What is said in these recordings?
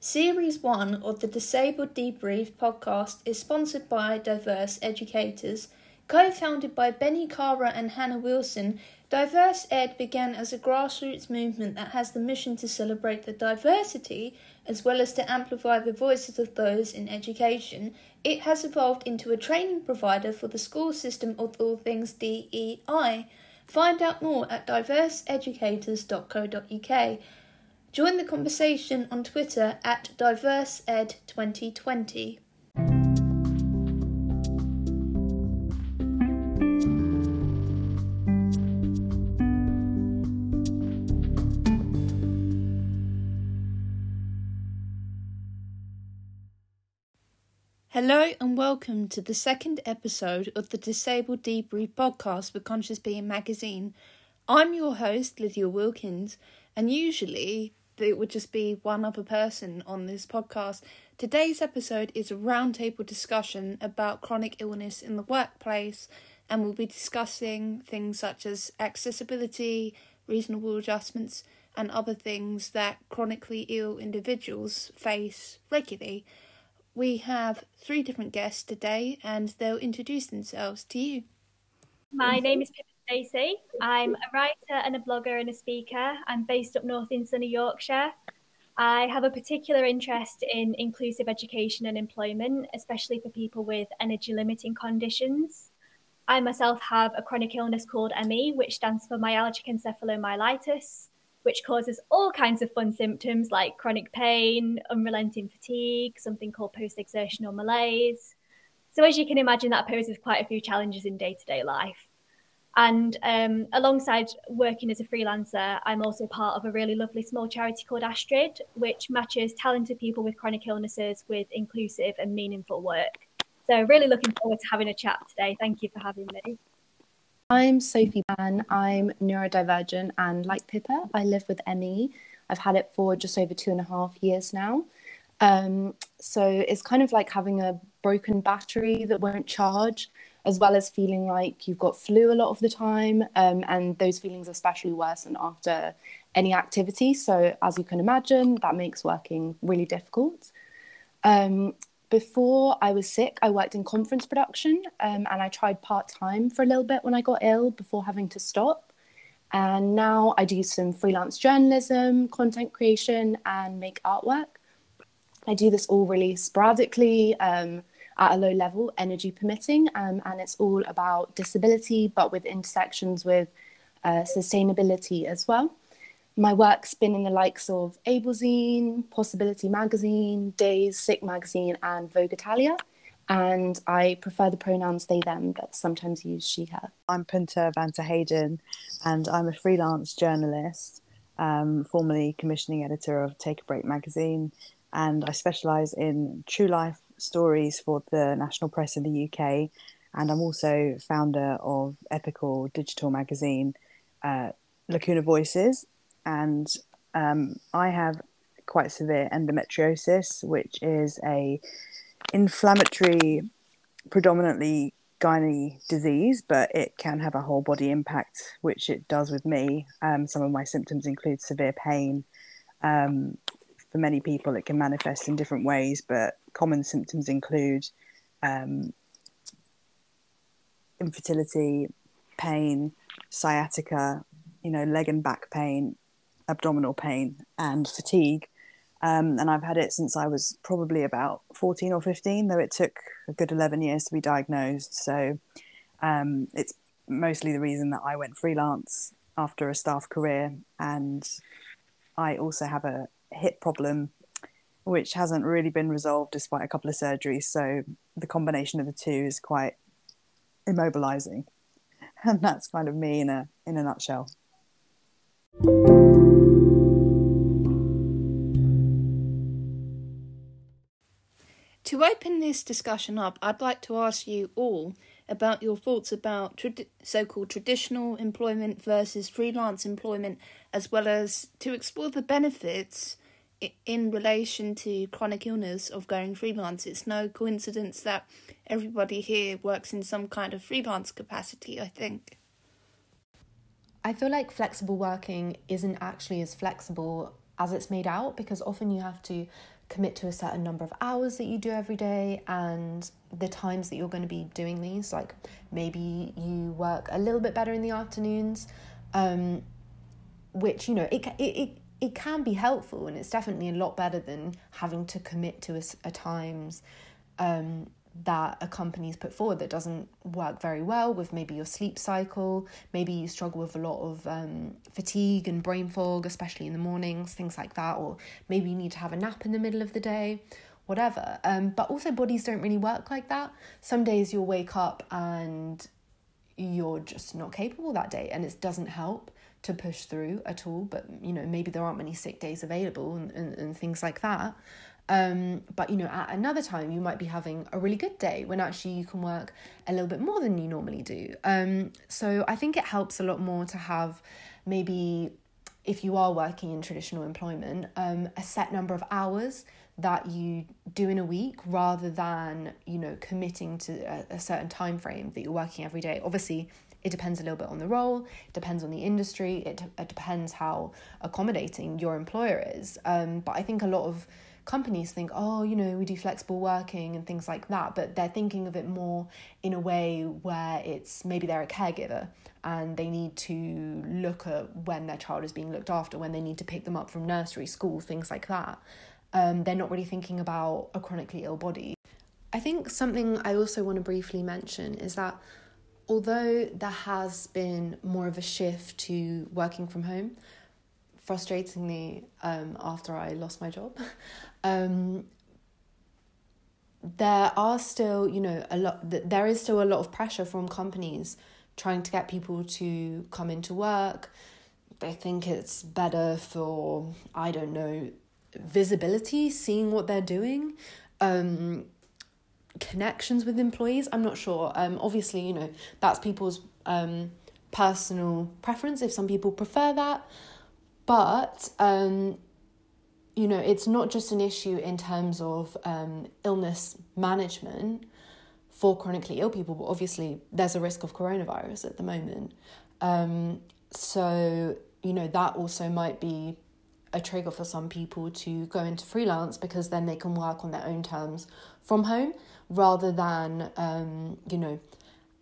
Series 1 of the Disabled Debrief podcast is sponsored by Diverse Educators. Co founded by Bennie Kara and Hannah Wilson, Diverse Ed began as a grassroots movement that has the mission to celebrate the diversity as well as to amplify the voices of those in education. It has evolved into a training provider for the school system of all things DEI. Find out more at diverseeducators.co.uk. Join the conversation on Twitter at DiverseEd2020. Hello and welcome to the second episode of the Disabled Debrief podcast for Conscious Being magazine. I'm your host, Lydia Wilkins, and usually it would just be one other person on this podcast. Today's episode is a roundtable discussion about chronic illness in the workplace, and we'll be discussing things such as accessibility, reasonable adjustments, and other things that chronically ill individuals face regularly. We have three different guests today, and they'll introduce themselves to you. My name is Pippa Stacey. I'm a writer and a blogger and a speaker. I'm based up north in sunny Yorkshire. I have a particular interest in inclusive education and employment, especially for people with energy limiting conditions. I myself have a chronic illness called ME, which stands for myalgic encephalomyelitis which causes all kinds of fun symptoms like chronic pain, unrelenting fatigue, something called post exertional malaise. So, as you can imagine, that poses quite a few challenges in day to day life. And um, alongside working as a freelancer, I'm also part of a really lovely small charity called Astrid, which matches talented people with chronic illnesses with inclusive and meaningful work. So, really looking forward to having a chat today. Thank you for having me. I'm Sophie Ban. I'm neurodivergent and like Pippa, I live with ME. I've had it for just over two and a half years now. Um, so it's kind of like having a broken battery that won't charge, as well as feeling like you've got flu a lot of the time. Um, and those feelings especially worsen after any activity. So, as you can imagine, that makes working really difficult. Um, before I was sick, I worked in conference production um, and I tried part time for a little bit when I got ill before having to stop. And now I do some freelance journalism, content creation, and make artwork. I do this all really sporadically um, at a low level, energy permitting, um, and it's all about disability, but with intersections with uh, sustainability as well. My work's been in the likes of Ablezine, PosAbility Magazine, Days, Sick Magazine, and Vogue Italia. And I prefer the pronouns they, them, but sometimes use she, her. I'm Punteha van Terheyden, and I'm a freelance journalist, um, formerly commissioning editor of Take a Break magazine. And I specialise in true life stories for the national press in the UK. And I'm also founder of Epical Digital Magazine, uh, Lacuna Voices, and um, I have quite severe endometriosis, which is a inflammatory, predominantly gynae disease, but it can have a whole body impact, which it does with me. Um, some of my symptoms include severe pain. Um, for many people, it can manifest in different ways, but common symptoms include um, infertility, pain, sciatica, you know, leg and back pain, abdominal pain and fatigue. Um, and I've had it since I was probably about 14 or 15, though it took a good 11 years to be diagnosed. So um, it's mostly the reason that I went freelance after a staff career. And I also have a hip problem, which hasn't really been resolved despite a couple of surgeries. So the combination of the two is quite immobilizing. And that's kind of me in a in a nutshell. To open this discussion up, I'd like to ask you all about your thoughts about trad- so called traditional employment versus freelance employment, as well as to explore the benefits in relation to chronic illness of going freelance. It's no coincidence that everybody here works in some kind of freelance capacity, I think. I feel like flexible working isn't actually as flexible as it's made out because often you have to commit to a certain number of hours that you do every day and the times that you're going to be doing these like maybe you work a little bit better in the afternoons um, which you know it, it, it it can be helpful and it's definitely a lot better than having to commit to a, a times um, that a company's put forward that doesn't work very well with maybe your sleep cycle maybe you struggle with a lot of um, fatigue and brain fog especially in the mornings things like that or maybe you need to have a nap in the middle of the day whatever. Um, but also bodies don't really work like that. Some days you'll wake up and you're just not capable that day and it doesn't help to push through at all but you know maybe there aren't many sick days available and, and, and things like that um, but you know at another time you might be having a really good day when actually you can work a little bit more than you normally do um, so i think it helps a lot more to have maybe if you are working in traditional employment um, a set number of hours that you do in a week rather than you know committing to a, a certain time frame that you're working every day obviously it depends a little bit on the role, it depends on the industry, it, it depends how accommodating your employer is. Um, but I think a lot of companies think, oh, you know, we do flexible working and things like that, but they're thinking of it more in a way where it's maybe they're a caregiver and they need to look at when their child is being looked after, when they need to pick them up from nursery, school, things like that. Um, they're not really thinking about a chronically ill body. I think something I also want to briefly mention is that although there has been more of a shift to working from home, frustratingly, um, after I lost my job, um, there are still, you know, a lot. There is still a lot of pressure from companies trying to get people to come into work. They think it's better for I don't know visibility, seeing what they're doing. Um, connections with employees. I'm not sure. Um, obviously, you know, that's people's um, personal preference if some people prefer that. But, um, you know, it's not just an issue in terms of um, illness management for chronically ill people, but obviously there's a risk of coronavirus at the moment. Um, so, you know, that also might be a trigger for some people to go into freelance because then they can work on their own terms from home rather than um, you know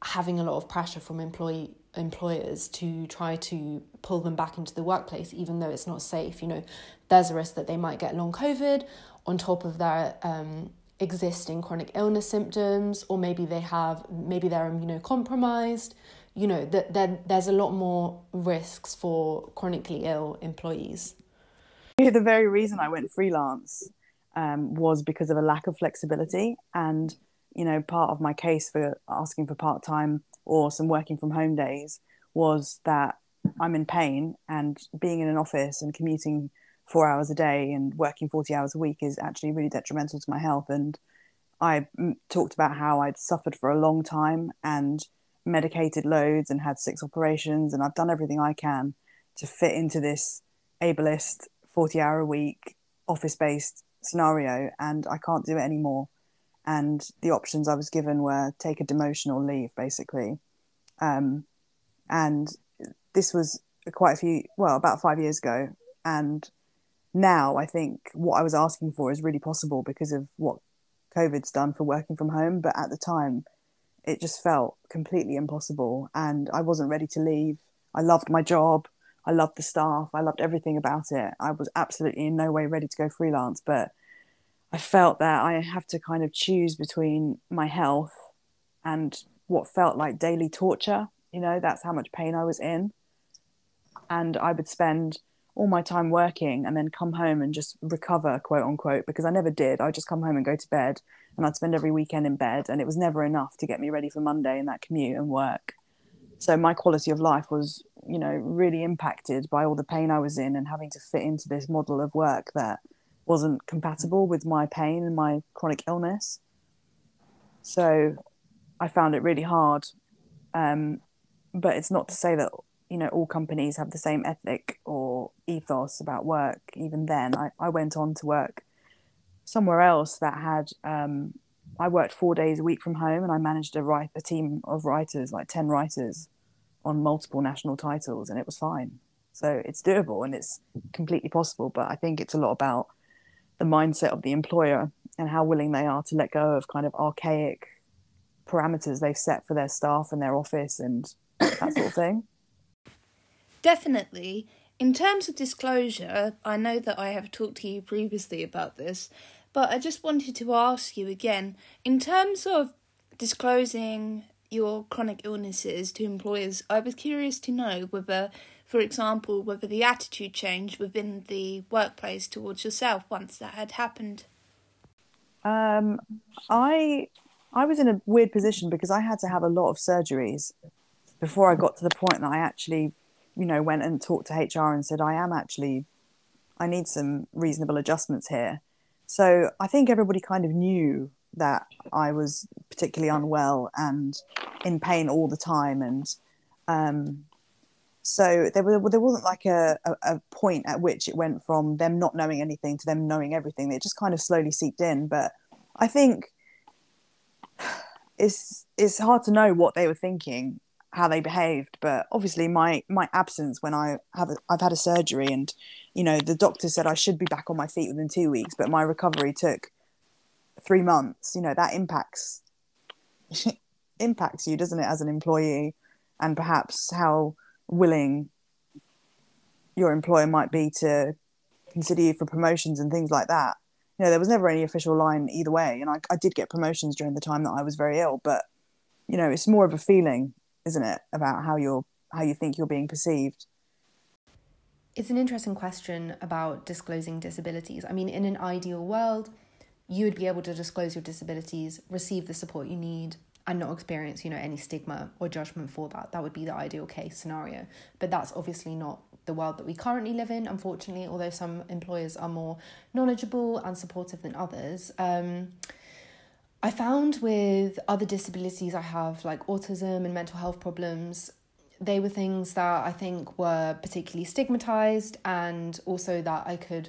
having a lot of pressure from employee employers to try to pull them back into the workplace even though it's not safe you know. There's a risk that they might get long covid on top of their um, existing chronic illness symptoms or maybe they have maybe they're immunocompromised. You know that there, there's a lot more risks for chronically ill employees. The very reason i went freelance um, was because of a lack of flexibility. And, you know, part of my case for asking for part time or some working from home days was that I'm in pain and being in an office and commuting four hours a day and working 40 hours a week is actually really detrimental to my health. And I mm, talked about how I'd suffered for a long time and medicated loads and had six operations. And I've done everything I can to fit into this ableist 40 hour a week office based scenario and I can't do it anymore. And the options I was given were take a demotion or leave, basically. Um, and this was quite a few, well, about five years ago. And now I think what I was asking for is really possible because of what COVID's done for working from home. But at the time, it just felt completely impossible. And I wasn't ready to leave. I loved my job. I loved the staff. I loved everything about it. I was absolutely in no way ready to go freelance, but I felt that I have to kind of choose between my health and what felt like daily torture. You know, that's how much pain I was in. And I would spend all my time working and then come home and just recover, quote unquote, because I never did. I'd just come home and go to bed and I'd spend every weekend in bed. And it was never enough to get me ready for Monday and that commute and work. So my quality of life was you know really impacted by all the pain I was in and having to fit into this model of work that wasn't compatible with my pain and my chronic illness. So I found it really hard. Um, but it's not to say that you know all companies have the same ethic or ethos about work. Even then, I, I went on to work somewhere else that had. Um, I worked four days a week from home, and I managed to write a team of writers, like ten writers, on multiple national titles and it was fine. So it's doable and it's completely possible. But I think it's a lot about the mindset of the employer and how willing they are to let go of kind of archaic parameters they've set for their staff and their office and that sort of thing. Definitely. In terms of disclosure, I know that I have talked to you previously about this, but I just wanted to ask you again in terms of disclosing your chronic illnesses to employers, I was curious to know whether, for example, whether the attitude changed within the workplace towards yourself once that had happened. Um, I I was in a weird position because I had to have a lot of surgeries before I got to the point that I actually, you know, went and talked to HR and said I am actually, I need some reasonable adjustments here. So I think everybody kind of knew that I was particularly unwell and in pain all the time, and um, so there, were, there wasn't like a, a, a, point at which it went from them not knowing anything to them knowing everything. It just kind of slowly seeped in. But I think it's it's hard to know what they were thinking, how they behaved. But obviously, my my absence when I have a, I've had a surgery, and you know the doctor said I should be back on my feet within two weeks, but my recovery took three months. You know that impacts impacts you, doesn't it, as an employee, and perhaps how willing your employer might be to consider you for promotions and things like that. You know, there was never any official line either way, and I, I did get promotions during the time that I was very ill. But you know, it's more of a feeling, isn't it, about how you're how you think you're being perceived. It's an interesting question about disclosing disabilities. I mean, in an ideal world, you would be able to disclose your disabilities, receive the support you need, and not experience you know any stigma or judgment for that. That would be the ideal case scenario. But that's obviously not the world that we currently live in unfortunately although some employers are more knowledgeable and supportive than others. Um, i found with other disabilities i have like autism and mental health problems they were things that i think were particularly stigmatized and also that i could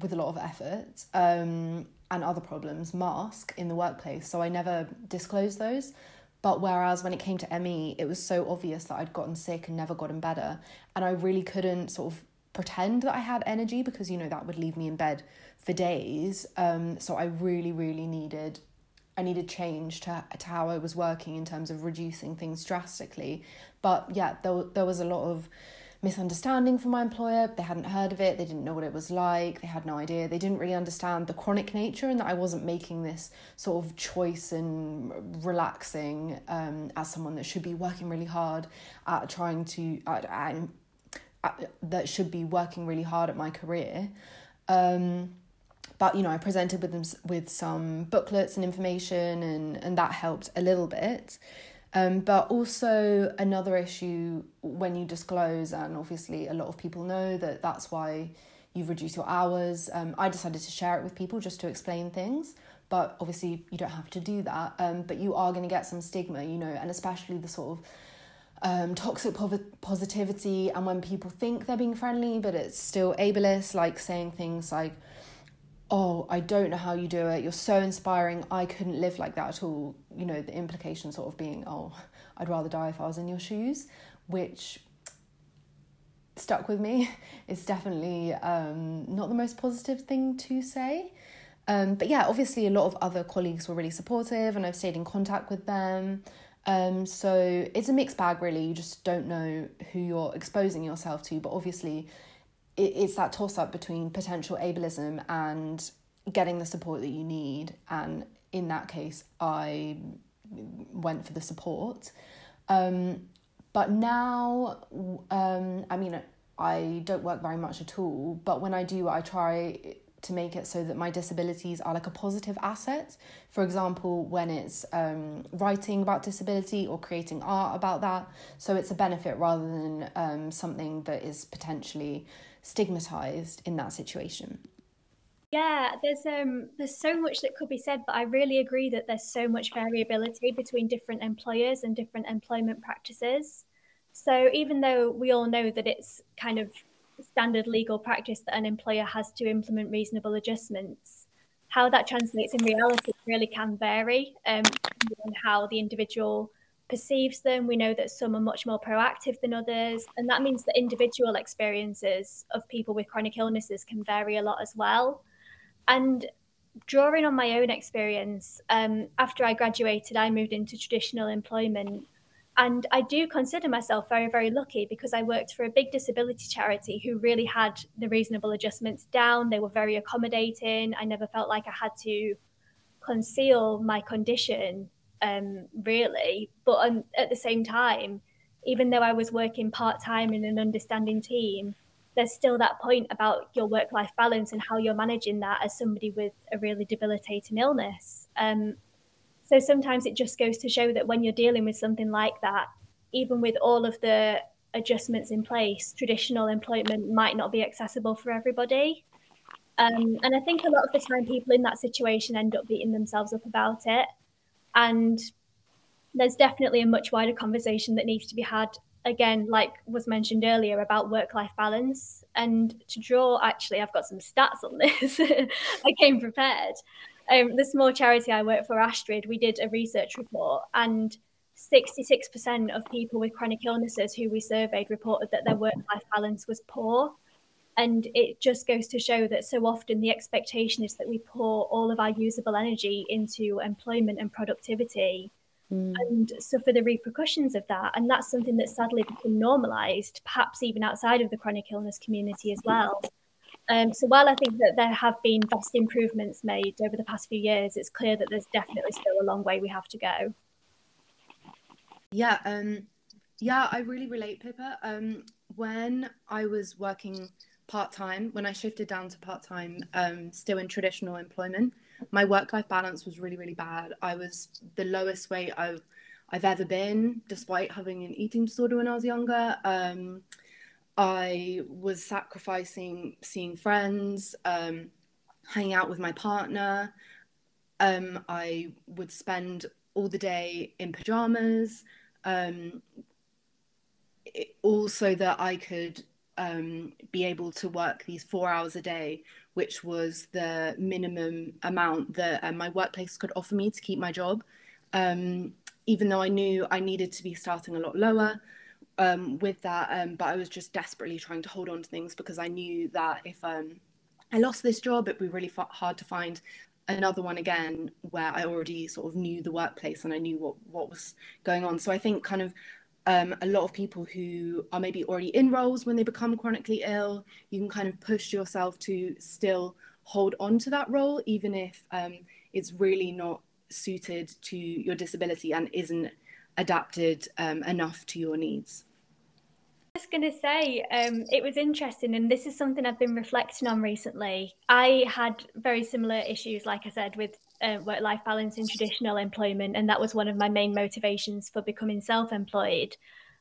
with a lot of effort um, and other problems mask in the workplace. So I never disclosed those. But whereas when it came to ME, it was so obvious that I'd gotten sick and never gotten better. And I really couldn't sort of pretend that I had energy because, you know, that would leave me in bed for days. Um, so I really, really needed I needed change to, to how I was working in terms of reducing things drastically. But yeah, there, there was a lot of misunderstanding from my employer. They hadn't heard of it, they didn't know what it was like, they had no idea, they didn't really understand the chronic nature and that I wasn't making this sort of choice and relaxing um, as someone that should be working really hard at trying to, at, at, at, that should be working really hard at my career. Um, but you know, I presented with them with some booklets and information, and and that helped a little bit. Um, but also another issue when you disclose, and obviously a lot of people know that that's why you've reduced your hours. Um, I decided to share it with people just to explain things, but obviously you don't have to do that. Um, but you are going to get some stigma, you know, and especially the sort of um, toxic positivity, and when people think they're being friendly, but it's still ableist, like saying things like, oh, I don't know how you do it. You're so inspiring. I couldn't live like that at all. You know, the implication sort of being, oh, I'd rather die if I was in your shoes, which stuck with me. It's definitely um, not the most positive thing to say. Um, but yeah, obviously, a lot of other colleagues were really supportive, and I've stayed in contact with them. Um, so it's a mixed bag, really. You just don't know who you're exposing yourself to, but obviously, it's that toss up between potential ableism and getting the support that you need. And in that case, I went for the support. Um, but now, um, I mean, I don't work very much at all, but when I do, I try to make it so that my disabilities are like a positive asset. For example, when it's um, writing about disability or creating art about that. So it's a benefit rather than um, something that is potentially stigmatized in that situation? Yeah there's um there's so much that could be said but i really agree that there's so much variability between different employers and different employment practices. So even though we all know that it's kind of standard legal practice that an employer has to implement reasonable adjustments how that translates in reality really can vary um, on how the individual perceives them. We know that some are much more proactive than others. And that means that individual experiences of people with chronic illnesses can vary a lot as well. And drawing on my own experience, um, after I graduated, I moved into traditional employment. And I do consider myself very, very lucky because I worked for a big disability charity who really had the reasonable adjustments down. They were very accommodating. I never felt like I had to conceal my condition um, really. But um, at the same time, even though I was working part time in an understanding team, there's still that point about your work life balance and how you're managing that as somebody with a really debilitating illness. Um, so sometimes it just goes to show that when you're dealing with something like that, even with all of the adjustments in place, traditional employment might not be accessible for everybody. Um, and I think a lot of the time people in that situation end up beating themselves up about it. And there's definitely a much wider conversation that needs to be had. Again like was mentioned earlier about work life balance. And to draw actually i've got some stats on this. I came prepared. Um, the small charity i work for astrid we did a research report and 66% of people with chronic illnesses who we surveyed reported that their work life balance was poor and it just goes to show that so often the expectation is that we pour all of our usable energy into employment and productivity mm. and suffer the repercussions of that. And that's something that's sadly become normalized, perhaps even outside of the chronic illness community as well. Um, so while I think that there have been vast improvements made over the past few years, it's clear that there's definitely still a long way we have to go. Yeah, um, yeah, I really relate, Pippa. Um, when I was working part time, when I shifted down to part time, um, still in traditional employment, my work life balance was really, really bad. I was the lowest weight I've, I've ever been, despite having an eating disorder when I was younger. Um, I was sacrificing seeing friends, um, hanging out with my partner. Um, I would spend all the day in pajamas, um, it, also that I could um, be able to work these four hours a day, which was the minimum amount that uh, my workplace could offer me to keep my job. Um, even though I knew I needed to be starting a lot lower um, with that, um, but I was just desperately trying to hold on to things because I knew that if um, I lost this job, it'd be really f- hard to find another one again where I already sort of knew the workplace and I knew what what was going on. So I think kind of um, a lot of people who are maybe already in roles when they become chronically ill, you can kind of push yourself to still hold on to that role, even if um, it's really not suited to your disability and isn't adapted um, enough to your needs. I was going to say, um, it was interesting, and this is something I've been reflecting on recently. I had very similar issues, like I said, with uh, work life balance in traditional employment. And that was one of my main motivations for becoming self employed.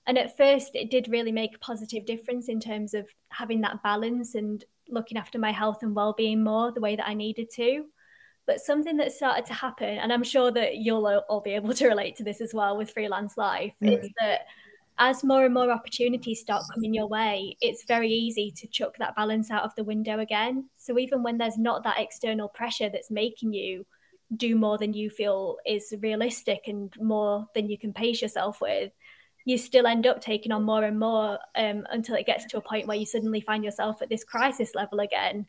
And at first, it did really make a positive difference in terms of having that balance and looking after my health and well being more the way that I needed to. But something that started to happen, and I'm sure that you'll all be able to relate to this as well with freelance life, mm. is that as more and more opportunities start coming your way, it's very easy to chuck that balance out of the window again. So even when there's not that external pressure that's making you do more than you feel is realistic and more than you can pace yourself with, you still end up taking on more and more um, until it gets to a point where you suddenly find yourself at this crisis level again.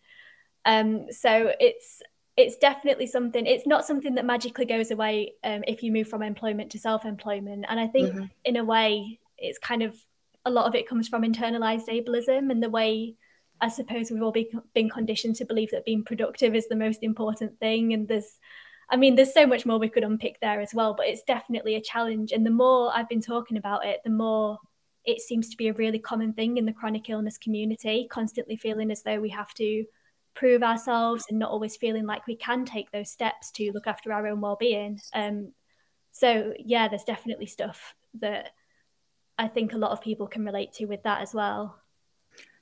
Um, so it's it's definitely something. It's not something that magically goes away um, if you move from employment to self-employment. And I think, mm-hmm. in a way, it's kind of a lot of it comes from internalized ableism and the way I suppose we've all be, been conditioned to believe that being productive is the most important thing. And there's I mean, there's so much more we could unpick there as well, but it's definitely a challenge. And the more I've been talking about it, the more it seems to be a really common thing in the chronic illness community, constantly feeling as though we have to prove ourselves and not always feeling like we can take those steps to look after our own well-being. Um, so yeah, there's definitely stuff that I think a lot of people can relate to with that as well.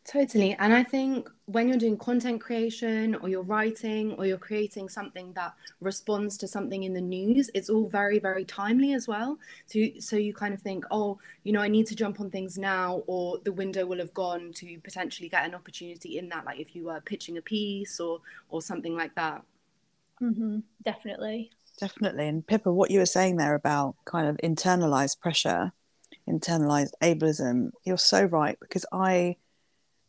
Totally. And I think when you're doing content creation or you're writing or you're creating something that responds to something in the news, it's all very, very timely as well. So, so you kind of think, oh, you know, I need to jump on things now, or the window will have gone to potentially get an opportunity in that, like if you were pitching a piece or or something like that. Mm-hmm, definitely. Definitely. And Pippa, what you were saying there about kind of internalized pressure, internalized ableism, you're so right because I,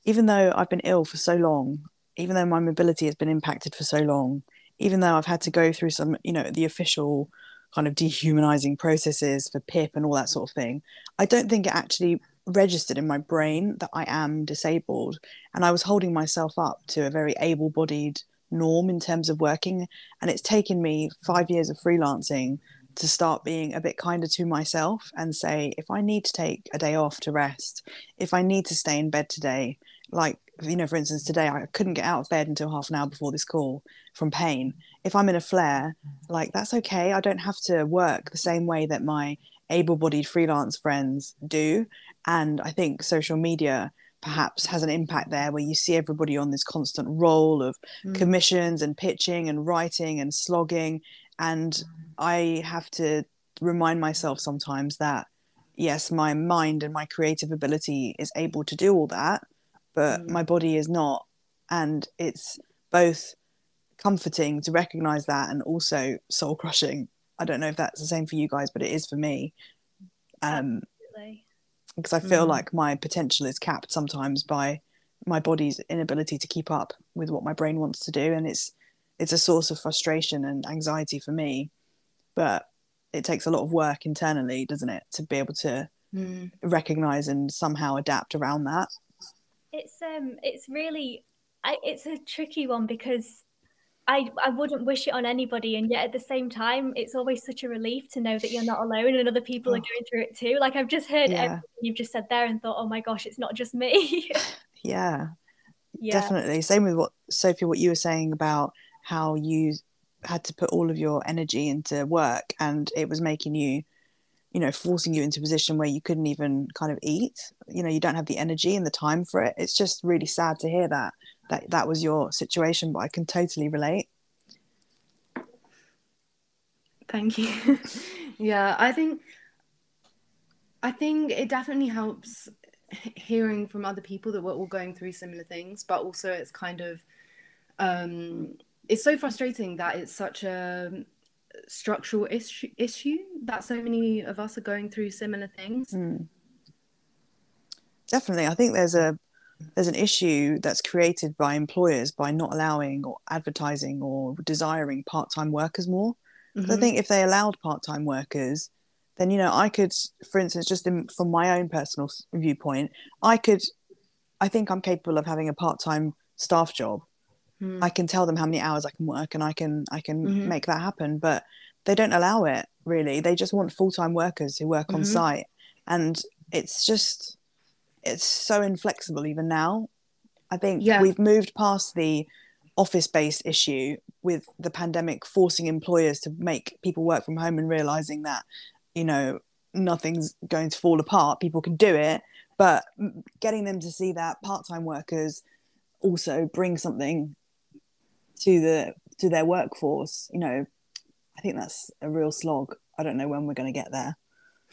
even though I've been ill for so long, even though my mobility has been impacted for so long, even though I've had to go through some, you know, the official kind of dehumanizing processes for PIP and all that sort of thing, I don't think it actually registered in my brain that I am disabled. And I was holding myself up to a very able bodied norm in terms of working. And it's taken me five years of freelancing to start being a bit kinder to myself and say, if I need to take a day off to rest, if I need to stay in bed today, like, you know, for instance, today I couldn't get out of bed until half an hour before this call from pain. If I'm in a flare, like, that's okay. I don't have to work the same way that my able bodied freelance friends do. And I think social media perhaps has an impact there where you see everybody on this constant roll of mm. commissions and pitching and writing and slogging and i have to remind myself sometimes that yes my mind and my creative ability is able to do all that but mm. my body is not and it's both comforting to recognize that and also soul crushing i don't know if that's the same for you guys but it is for me um Absolutely because I feel mm. like my potential is capped sometimes by my body's inability to keep up with what my brain wants to do, and it's it's a source of frustration and anxiety for me. But it takes a lot of work internally, doesn't it, to be able to mm. recognize and somehow adapt around that. It's um, it's really, I, it's a tricky one because I, I wouldn't wish it on anybody and yet at the same time it's always such a relief to know that you're not alone and other people oh. are going through it too like i've just heard yeah. everything you've just said there and thought oh my gosh it's not just me yeah. yeah definitely same with what sophie what you were saying about how you had to put all of your energy into work and it was making you you know forcing you into a position where you couldn't even kind of eat you know you don't have the energy and the time for it it's just really sad to hear that that that was your situation, but I can totally relate. Thank you. yeah, I think I think it definitely helps hearing from other people that we're all going through similar things, but also it's kind of um, it's so frustrating that it's such a structural issue, issue that so many of us are going through similar things. Mm. Definitely, I think there's a there's an issue that's created by employers by not allowing or advertising or desiring part-time workers more. Mm-hmm. I think if they allowed part-time workers, then you know I could, for instance, just in, from my own personal viewpoint, I could, I think I'm capable of having a part-time staff job. Mm. I can tell them how many hours I can work, and I can I can mm-hmm. make that happen. But they don't allow it really. They just want full-time workers who work mm-hmm. on site, and it's just it's so inflexible even now. I think yeah. we've moved past the office based issue with the pandemic forcing employers to make people work from home and realizing that, you know, nothing's going to fall apart. People can do it, but getting them to see that part time workers also bring something to the to their workforce, you know, I think that's a real slog. I don't know when we're going to get there.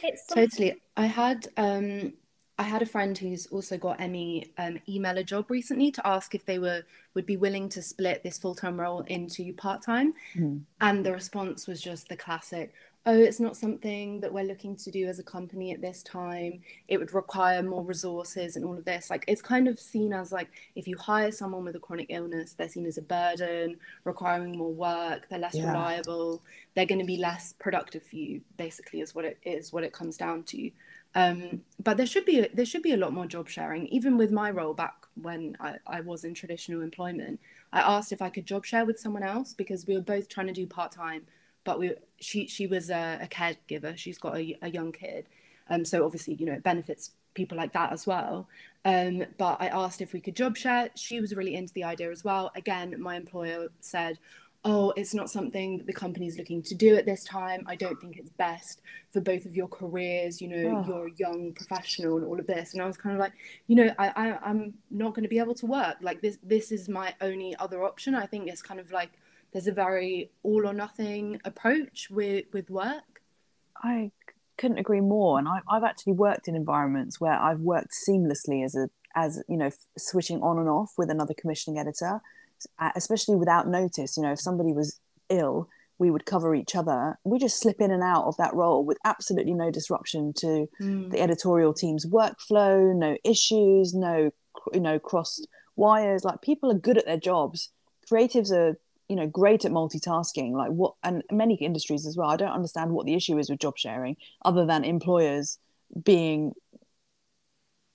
It's totally. I had um I had a friend who's also got ME um, email a job recently to ask if they were would be willing to split this full time role into part time, mm. and the response was just the classic. Oh, it's not something that we're looking to do as a company at this time. It would require more resources and all of this. Like, it's kind of seen as like if you hire someone with a chronic illness, they're seen as a burden, requiring more work, they're less yeah. reliable, they're going to be less productive for you, basically, is what it is, what it comes down to. Um, but there should be a, there should be a lot more job sharing. Even with my role back when I, I was in traditional employment, I asked if I could job share with someone else because we were both trying to do part time. But we she she was a, a caregiver. She's got a, a young kid, um, so obviously you know it benefits people like that as well. Um, but I asked if we could job share. She was really into the idea as well. Again, my employer said, oh, it's not something that the company's looking to do at this time. I don't think it's best for both of your careers. You know, oh. you're a young professional and all of this. And I was kind of like, you know, I, I I'm not going to be able to work. Like this, this is my only other option. I think it's kind of like there's a very all or nothing approach with with work. I couldn't agree more. And I, I've actually worked in environments where I've worked seamlessly as a as you know switching on and off with another commissioning editor especially without notice. You know, if somebody was ill, we would cover each other. We just slip in and out of that role with absolutely no disruption to Mm. the editorial team's workflow, no issues, no you know crossed wires. Like people are good at their jobs. Creatives are you know great at multitasking. Like what and many industries as well. I don't understand what the issue is with job sharing, other than employers being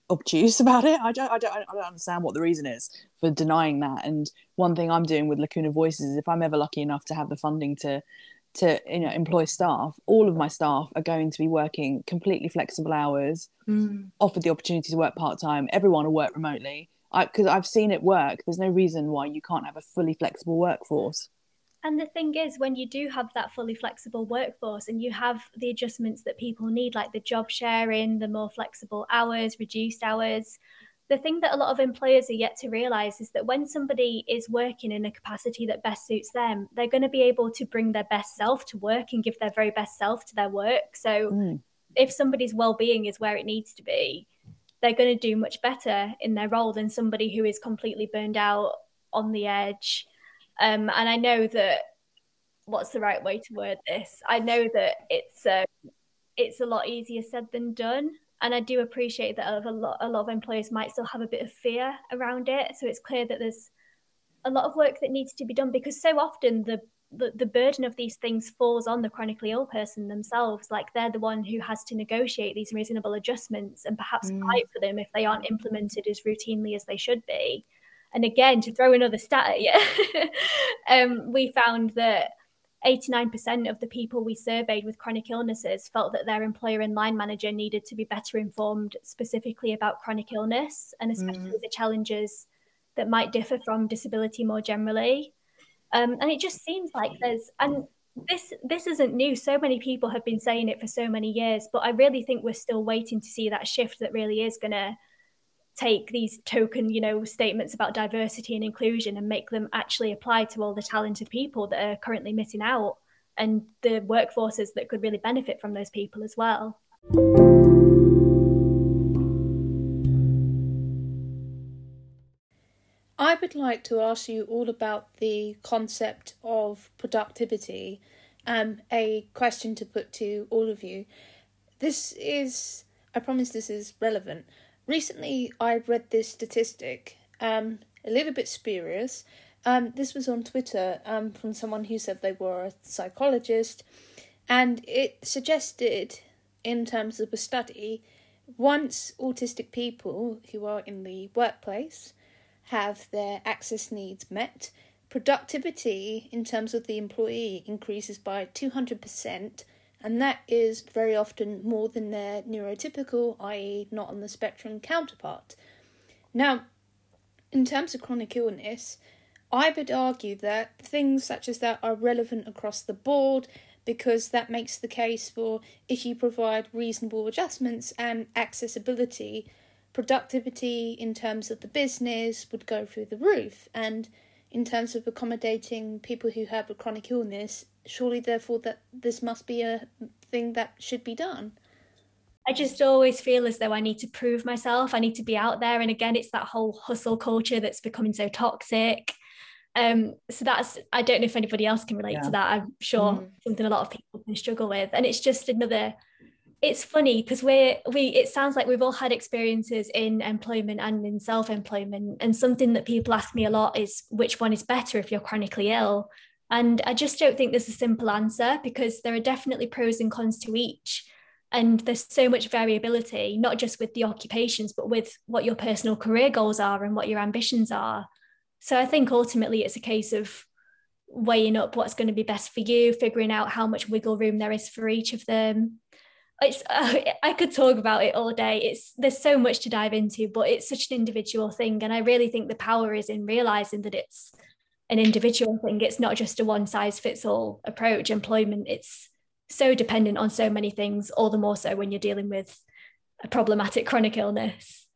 obtuse about it. I don't, I don't, I don't understand what the reason is for denying that. And one thing I'm doing with Lacuna Voices is if I'm ever lucky enough to have the funding to to you know employ staff, all of my staff are going to be working completely flexible hours, Mm. offered the opportunity to work part time. Everyone will work remotely. Because I've seen it work. There's no reason why you can't have a fully flexible workforce. And the thing is, when you do have that fully flexible workforce and you have the adjustments that people need, like the job sharing, the more flexible hours, reduced hours, the thing that a lot of employers are yet to realize is that when somebody is working in a capacity that best suits them, they're going to be able to bring their best self to work and give their very best self to their work. So Mm. if somebody's well-being is where it needs to be, they're going to do much better in their role than somebody who is completely burned out on the edge. Um, and I know that what's the right way to word this? I know that it's uh, it's a lot easier said than done, and I do appreciate that a lot a lot of employers might still have a bit of fear around it. So it's clear that there's a lot of work that needs to be done because so often the the, the burden of these things falls on the chronically ill person themselves. Like they're the one who has to negotiate these reasonable adjustments and perhaps Mm. fight for them if they aren't implemented as routinely as they should be. And again, to throw another stat at you, um, we found that 89% of the people we surveyed with chronic illnesses felt that their employer and line manager needed to be better informed specifically about chronic illness and especially Mm. the challenges that might differ from disability more generally. Um, and it just seems like there's and this this isn't new. So many people have been saying it for so many years, but I really think we're still waiting to see that shift that really is going to take these token, you know, statements about diversity and inclusion and make them actually apply to all the talented people that are currently missing out and the workforces that could really benefit from those people as well. I would like to ask you all about the concept of productivity. Um, a question to put to all of you. This is, I promise this is relevant. Recently, I read this statistic, um, a little bit spurious. Um, this was on Twitter um, from someone who said they were a psychologist, and it suggested, in terms of a study, once autistic people who are in the workplace have their access needs met, productivity in terms of the employee increases by 200%, and that is very often more than their neurotypical, i.e., not on the spectrum counterpart. Now, in terms of chronic illness, I would argue that things such as that are relevant across the board because that makes the case for if you provide reasonable adjustments and accessibility, productivity in terms of the business would go through the roof. And in terms of accommodating people who have a chronic illness, surely therefore that this must be a thing that should be done. I just always feel as though I need to prove myself. I need to be out there. And again, it's that whole hustle culture that's becoming so toxic. Um, so that's I don't know if anybody else can relate Yeah. to that. I'm sure Mhm. something a lot of people can struggle with. And it's just another it's funny because we're we it sounds like we've all had experiences in employment and in self-employment. And something that people ask me a lot is which one is better if you're chronically ill. And I just don't think there's a simple answer because there are definitely pros and cons to each and there's so much variability not just with the occupations but with what your personal career goals are and what your ambitions are so i think ultimately it's a case of weighing up what's going to be best for you figuring out how much wiggle room there is for each of them it's uh, i could talk about it all day it's there's so much to dive into but it's such an individual thing and i really think the power is in realizing that it's an individual thing it's not just a one size fits all approach employment it's so dependent on so many things, all the more so when you're dealing with a problematic chronic illness.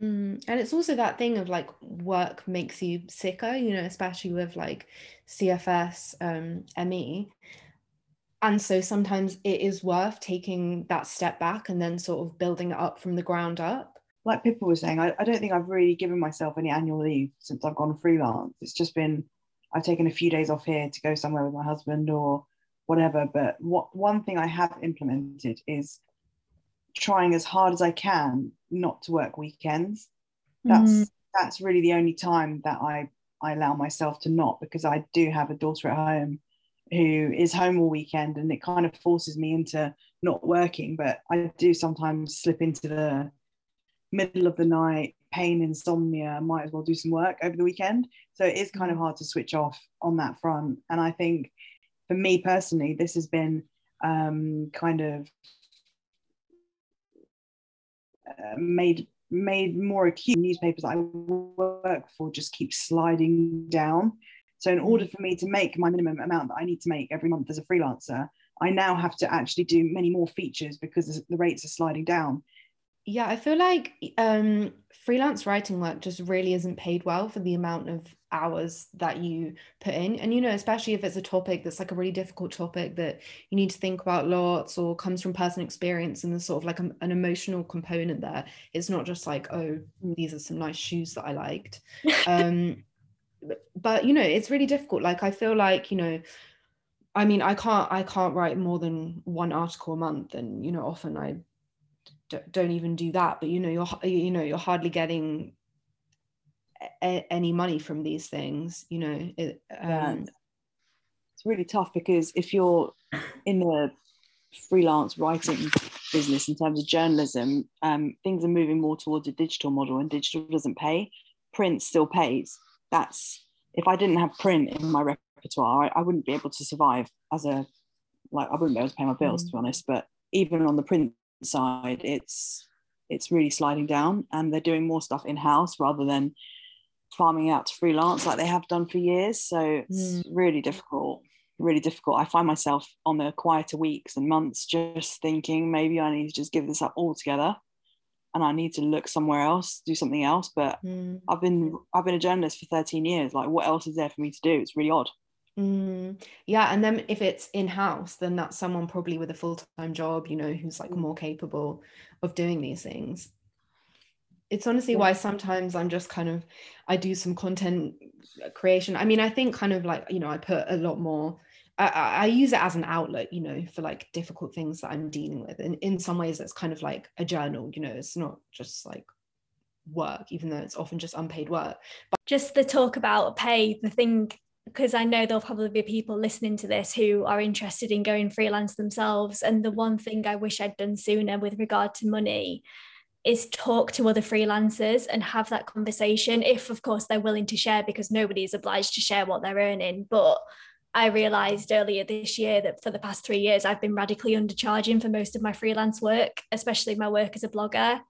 Mm, and it's also that thing of like work makes you sicker, you know, especially with like CFS, um, ME. And so sometimes it is worth taking that step back and then sort of building it up from the ground up. like Pippa was saying, I, I don't think I've really given myself any annual leave since I've gone freelance. It's just been I've taken a few days off here to go somewhere with my husband or whatever. But what one thing I have implemented is trying as hard as I can not to work weekends. That's mm. that's really the only time that I I allow myself to not because I do have a daughter at home who is home all weekend and it kind of forces me into not working but I do sometimes slip into the middle of the night pain insomnia might as well do some work over the weekend. So it is kind of hard to switch off on that front. And I think for me personally this has been um, kind of uh, made made more acute. Newspapers I work for just keep sliding down. So in order for me to make my minimum amount that I need to make every month as a freelancer, I now have to actually do many more features because the rates are sliding down. Yeah i feel like um freelance writing work just really isn't paid well for the amount of hours that you put in. And you know especially if it's a topic that's like a really difficult topic that you need to think about lots or comes from personal experience and there's sort of like a, an emotional component there it's not just like oh these are some nice shoes that i liked. Um but you know it's really difficult. Like i feel like you know i mean i can't i can't write more than one article a month and you know often i don't even do that. But you know you're you know you're hardly getting a, any money from these things you know it, um, yeah. it's really tough because if you're in the freelance writing business in terms of journalism um, things are moving more towards a digital model and digital doesn't pay. Print still pays that's if i didn't have print in my repertoire I, I wouldn't be able to survive as a like i wouldn't be able to pay my bills mm. to be honest but even on the print side, it's it's really sliding down, and they're doing more stuff in house rather than farming out to freelance like they have done for years. So it's mm. really difficult, really difficult. I find myself on the quieter weeks and months just thinking maybe I need to just give this up altogether and I need to look somewhere else, do something else. But mm. I've been I've been a journalist for 13 years. Like what else is there for me to do? It's really odd. Mm, yeah, and then if it's in house, then that's someone probably with a full time job, you know, who's like mm. more capable of doing these things. It's honestly yeah. why sometimes I'm just kind of, I do some content creation. I mean, I think kind of like, you know, I put a lot more, I, I use it as an outlet, you know, for like difficult things that I'm dealing with. And in some ways, it's kind of like a journal, you know, it's not just like work, even though it's often just unpaid work. But just the talk about pay, the thing because I know there'll probably be people listening to this who are interested in going freelance themselves. And the one thing I wish I'd done sooner with regard to money is talk to other freelancers and have that conversation, if of course they're willing to share, because nobody is obliged to share what they're earning. But I realized earlier this year that for the past three years, I've been radically undercharging for most of my freelance work, especially my work as a blogger.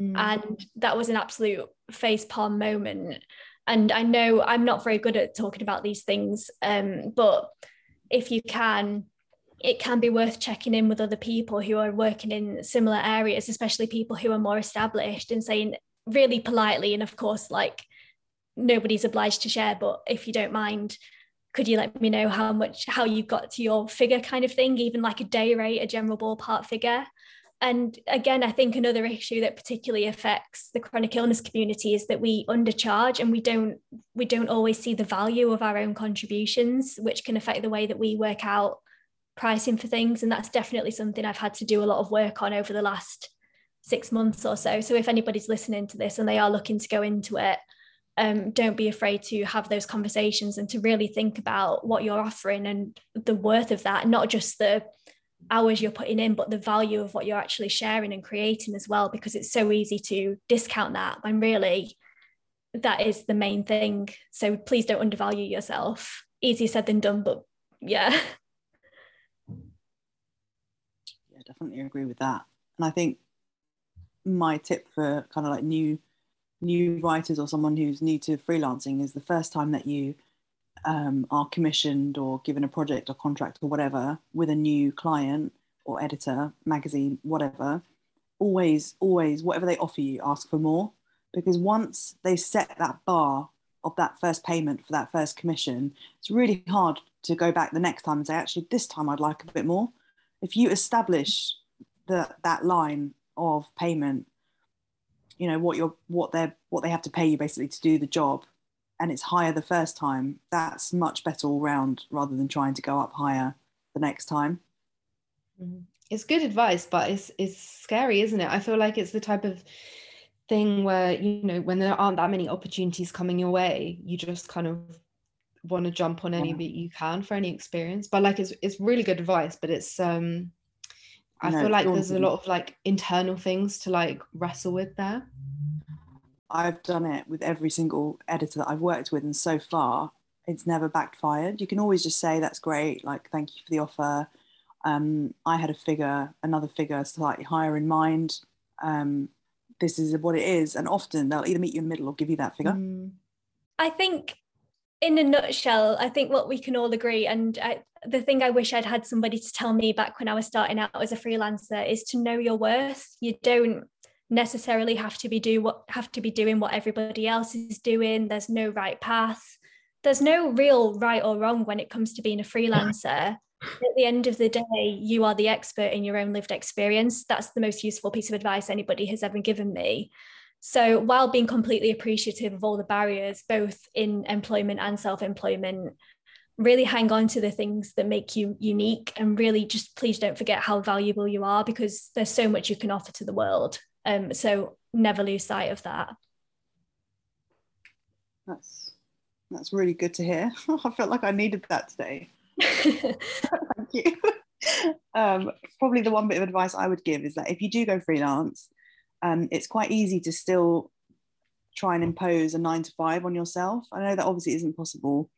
Mm. And that was an absolute face palm moment and I know I'm not very good at talking about these things, um, but if you can, it can be worth checking in with other people who are working in similar areas, especially people who are more established, and saying really politely, and of course, like nobody's obliged to share, but if you don't mind, could you let me know how much how you got to your figure kind of thing, even like a day rate, a general ballpark figure? and again i think another issue that particularly affects the chronic illness community is that we undercharge and we don't we don't always see the value of our own contributions which can affect the way that we work out pricing for things and that's definitely something i've had to do a lot of work on over the last six months or so so if anybody's listening to this and they are looking to go into it um, don't be afraid to have those conversations and to really think about what you're offering and the worth of that not just the hours you're putting in, but the value of what you're actually sharing and creating as well, because it's so easy to discount that when really that is the main thing. So please don't undervalue yourself. Easier said than done, but yeah. Yeah, definitely agree with that. And I think my tip for kind of like new new writers or someone who's new to freelancing is the first time that you um, are commissioned or given a project or contract or whatever with a new client or editor, magazine, whatever, always, always, whatever they offer you, ask for more. Because once they set that bar of that first payment for that first commission, it's really hard to go back the next time and say, actually, this time I'd like a bit more. If you establish the, that line of payment, you know what you're what they're what they have to pay you basically to do the job and it's higher the first time, that's much better all round rather than trying to go up higher the next time. Mm-hmm. It's good advice, but it's it's scary, isn't it? I feel like it's the type of thing where you know when there aren't that many opportunities coming your way, you just kind of want to jump on any yeah. that you can for any experience. But like it's it's really good advice, but it's um I no, feel like there's a lot of like internal things to like wrestle with there. I've done it with every single editor that I've worked with, and so far it's never backfired. You can always just say, That's great, like, thank you for the offer. Um, I had a figure, another figure slightly higher in mind. Um, this is what it is. And often they'll either meet you in the middle or give you that figure. Mm. I think, in a nutshell, I think what we can all agree, and I, the thing I wish I'd had somebody to tell me back when I was starting out as a freelancer is to know your worth. You don't necessarily have to be do what have to be doing what everybody else is doing. There's no right path. There's no real right or wrong when it comes to being a freelancer. At the end of the day you are the expert in your own lived experience. That's the most useful piece of advice anybody has ever given me so while being completely appreciative of all the barriers both in employment and self-employment really hang on to the things that make you unique and really just please don't forget how valuable you are because there's so much you can offer to the world um, so never lose sight of that. That's that's really good to hear. I felt like I needed that today. Thank you. Um, probably the one bit of advice I would give is that if you do go freelance, um, it's quite easy to still try and impose a nine to five on yourself. I know that obviously isn't possible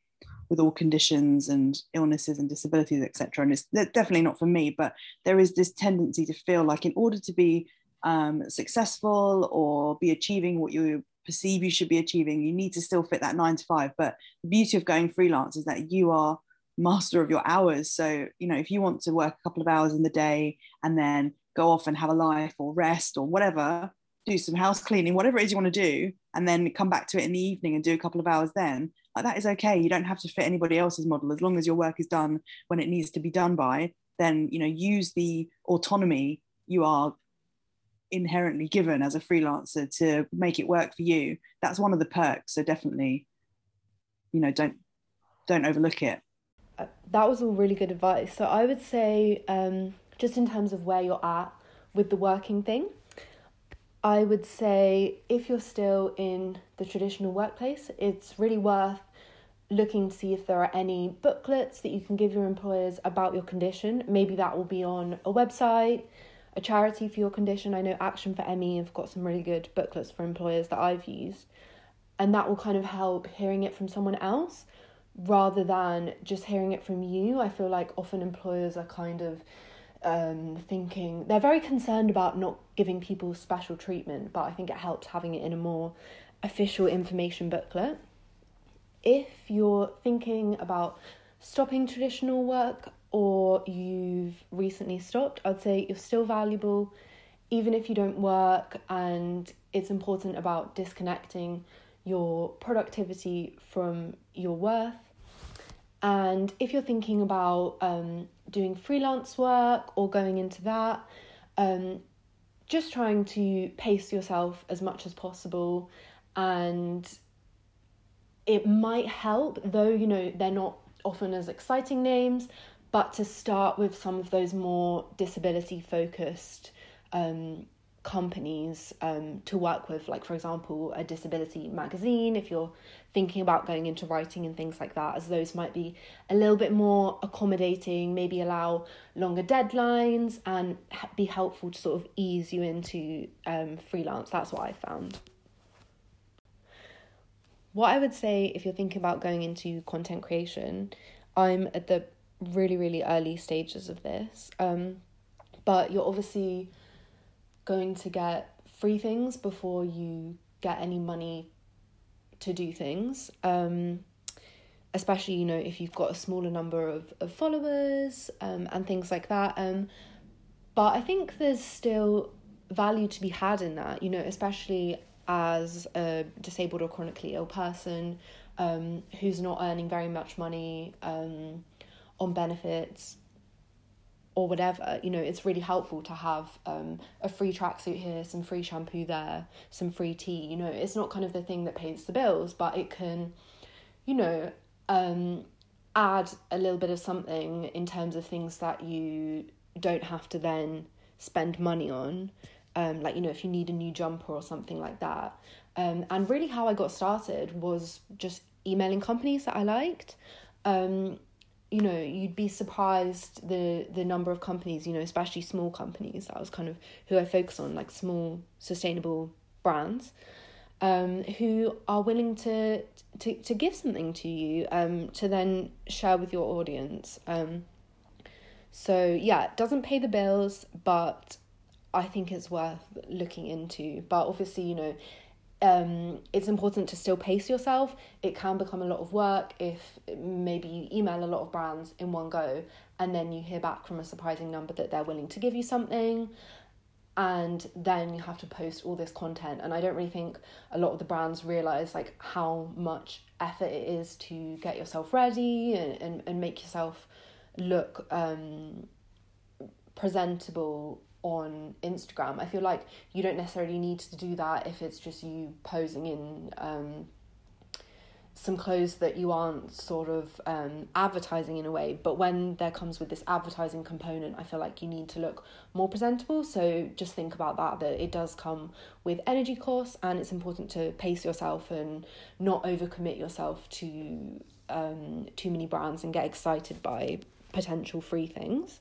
with all conditions and illnesses and disabilities, etc. And it's definitely not for me, but there is this tendency to feel like in order to be um, successful or be achieving what you perceive you should be achieving, you need to still fit that nine to five. But the beauty of going freelance is that you are master of your hours. So, you know, if you want to work a couple of hours in the day and then go off and have a life or rest or whatever, do some house cleaning, whatever it is you want to do, and then come back to it in the evening and do a couple of hours then, like that is okay. You don't have to fit anybody else's model as long as your work is done when it needs to be done by. Then you know, use the autonomy you are inherently given as a freelancer to make it work for you that's one of the perks so definitely you know don't don't overlook it uh, that was all really good advice so i would say um, just in terms of where you're at with the working thing i would say if you're still in the traditional workplace it's really worth looking to see if there are any booklets that you can give your employers about your condition maybe that will be on a website a charity for your condition. I know Action for ME have got some really good booklets for employers that I've used, and that will kind of help hearing it from someone else rather than just hearing it from you. I feel like often employers are kind of um, thinking they're very concerned about not giving people special treatment, but I think it helps having it in a more official information booklet. If you're thinking about stopping traditional work, or you've recently stopped, I'd say you're still valuable, even if you don't work, and it's important about disconnecting your productivity from your worth. And if you're thinking about um, doing freelance work or going into that, um, just trying to pace yourself as much as possible. And it might help though you know they're not often as exciting names but to start with some of those more disability focused um, companies um, to work with, like, for example, a disability magazine, if you're thinking about going into writing and things like that, as those might be a little bit more accommodating, maybe allow longer deadlines and be helpful to sort of ease you into um, freelance. That's what I found. What I would say if you're thinking about going into content creation, I'm at the really, really early stages of this. Um, but you're obviously going to get free things before you get any money to do things. Um, especially, you know, if you've got a smaller number of, of followers um, and things like that. Um, but I think there's still value to be had in that, you know, especially as a disabled or chronically ill person um, who's not earning very much money. Um, on benefits or whatever, you know, it's really helpful to have um, a free tracksuit here, some free shampoo there, some free tea. You know, it's not kind of the thing that pays the bills, but it can you know, um, add a little bit of something in terms of things that you don't have to then spend money on. Um, like, you know, if you need a new jumper or something like that. Um, and really, how I got started was just emailing companies that I liked. Um, you know, you'd be surprised the the number of companies, you know, especially small companies. That was kind of who I focus on, like small sustainable brands, um, who are willing to to to give something to you, um, to then share with your audience. Um, so yeah, it doesn't pay the bills, but I think it's worth looking into. But obviously, you know, um, it's important to still pace yourself. It can become a lot of work if maybe you email a lot of brands in one go and then you hear back from a surprising number that they're willing to give you something. And then you have to post all this content. And I don't really think a lot of the brands realize like how much effort it is to get yourself ready and, and, and make yourself look um, presentable on Instagram. I feel like you don't necessarily need to do that if it's just you posing in um, some clothes that you aren't sort of um, advertising in a way. But when there comes with this advertising component, I feel like you need to look more presentable. So just think about that, that it does come with energy costs and it's important to pace yourself and not overcommit yourself to um, too many brands and get excited by potential free things.